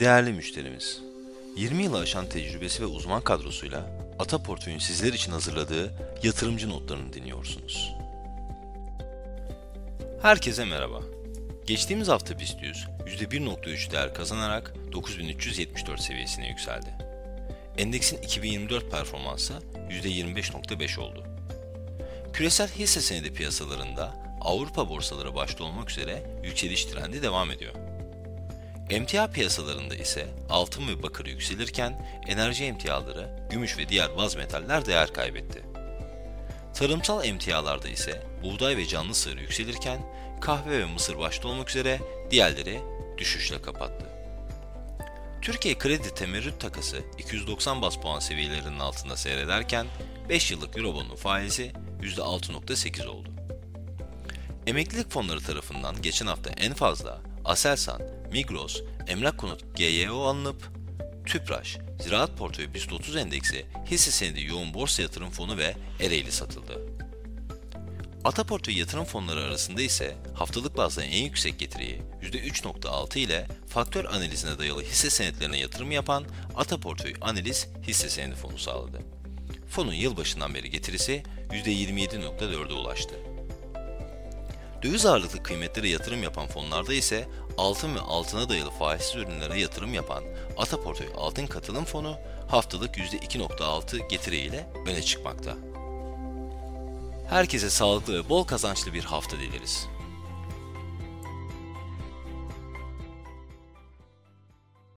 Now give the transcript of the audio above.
Değerli müşterimiz, 20 yılı aşan tecrübesi ve uzman kadrosuyla Ata Portföy'ün sizler için hazırladığı yatırımcı notlarını dinliyorsunuz. Herkese merhaba. Geçtiğimiz hafta BIST 100 %1.3 değer kazanarak 9374 seviyesine yükseldi. Endeksin 2024 performansı %25.5 oldu. Küresel hisse senedi piyasalarında Avrupa borsaları başta olmak üzere yükseliş trendi devam ediyor. Emtia piyasalarında ise altın ve bakır yükselirken enerji emtiaları, gümüş ve diğer baz metaller değer kaybetti. Tarımsal emtialarda ise buğday ve canlı sığır yükselirken kahve ve mısır başta olmak üzere diğerleri düşüşle kapattı. Türkiye kredi temerrüt takası 290 bas puan seviyelerinin altında seyrederken 5 yıllık Eurobond'un faizi %6.8 oldu. Emeklilik fonları tarafından geçen hafta en fazla Aselsan, Migros, Emlak Konut GYO alınıp Tüpraş, Ziraat Portföyü BIST 30 Endeksi, hisse senedi yoğun borsa yatırım fonu ve Ereğli satıldı. Ata Portföy yatırım fonları arasında ise haftalık bazda en yüksek getiriyi %3.6 ile faktör analizine dayalı hisse senetlerine yatırım yapan Ata Portföy Analiz hisse senedi fonu sağladı. Fonun yılbaşından beri getirisi %27.4'e ulaştı. Döviz ağırlıklı kıymetlere yatırım yapan fonlarda ise altın ve altına dayalı faizsiz ürünlere yatırım yapan Ata Portföy Altın Katılım Fonu haftalık %2.6 getiriyle öne çıkmakta. Herkese sağlıklı ve bol kazançlı bir hafta dileriz.